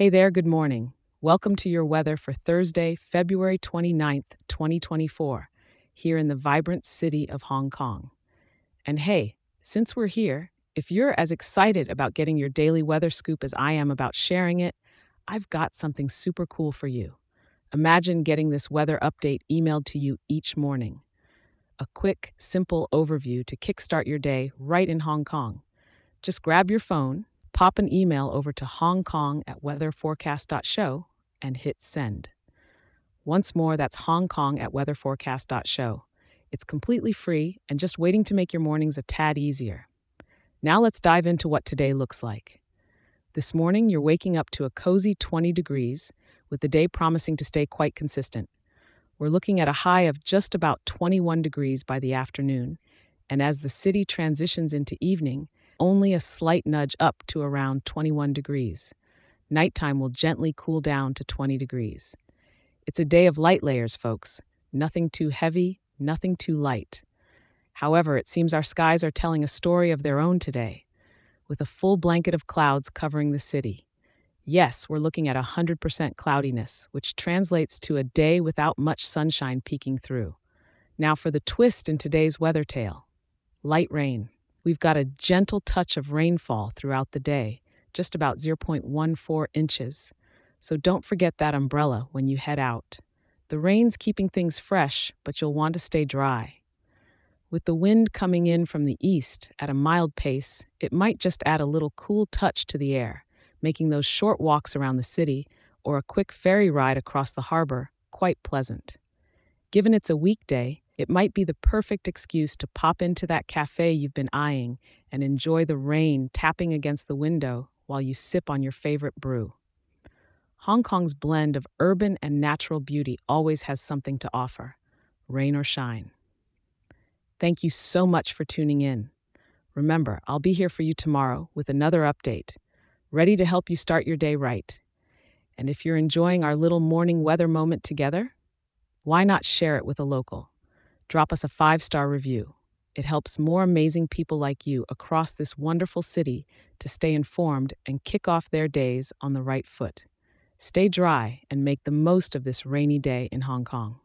Hey there, good morning. Welcome to your weather for Thursday, February 29th, 2024, here in the vibrant city of Hong Kong. And hey, since we're here, if you're as excited about getting your daily weather scoop as I am about sharing it, I've got something super cool for you. Imagine getting this weather update emailed to you each morning. A quick, simple overview to kickstart your day right in Hong Kong. Just grab your phone, pop an email over to hongkong at weatherforecast.show, and hit send. Once more, that's hongkong at weatherforecast.show. It's completely free and just waiting to make your mornings a tad easier. Now let's dive into what today looks like. This morning, you're waking up to a cozy 20 degrees, with the day promising to stay quite consistent. We're looking at a high of just about 21 degrees by the afternoon, and as the city transitions into evening, only a slight nudge up to around 21 degrees. Nighttime will gently cool down to 20 degrees. It's a day of light layers, folks. Nothing too heavy, nothing too light. However, it seems our skies are telling a story of their own today, with a full blanket of clouds covering the city. Yes, we're looking at 100% cloudiness, which translates to a day without much sunshine peeking through. Now for the twist in today's weather tale light rain. We've got a gentle touch of rainfall throughout the day, just about 0.14 inches. So don't forget that umbrella when you head out. The rain's keeping things fresh, but you'll want to stay dry. With the wind coming in from the east at a mild pace, it might just add a little cool touch to the air, making those short walks around the city or a quick ferry ride across the harbor quite pleasant. Given it's a weekday, it might be the perfect excuse to pop into that cafe you've been eyeing and enjoy the rain tapping against the window while you sip on your favorite brew. Hong Kong's blend of urban and natural beauty always has something to offer, rain or shine. Thank you so much for tuning in. Remember, I'll be here for you tomorrow with another update, ready to help you start your day right. And if you're enjoying our little morning weather moment together, why not share it with a local? Drop us a five star review. It helps more amazing people like you across this wonderful city to stay informed and kick off their days on the right foot. Stay dry and make the most of this rainy day in Hong Kong.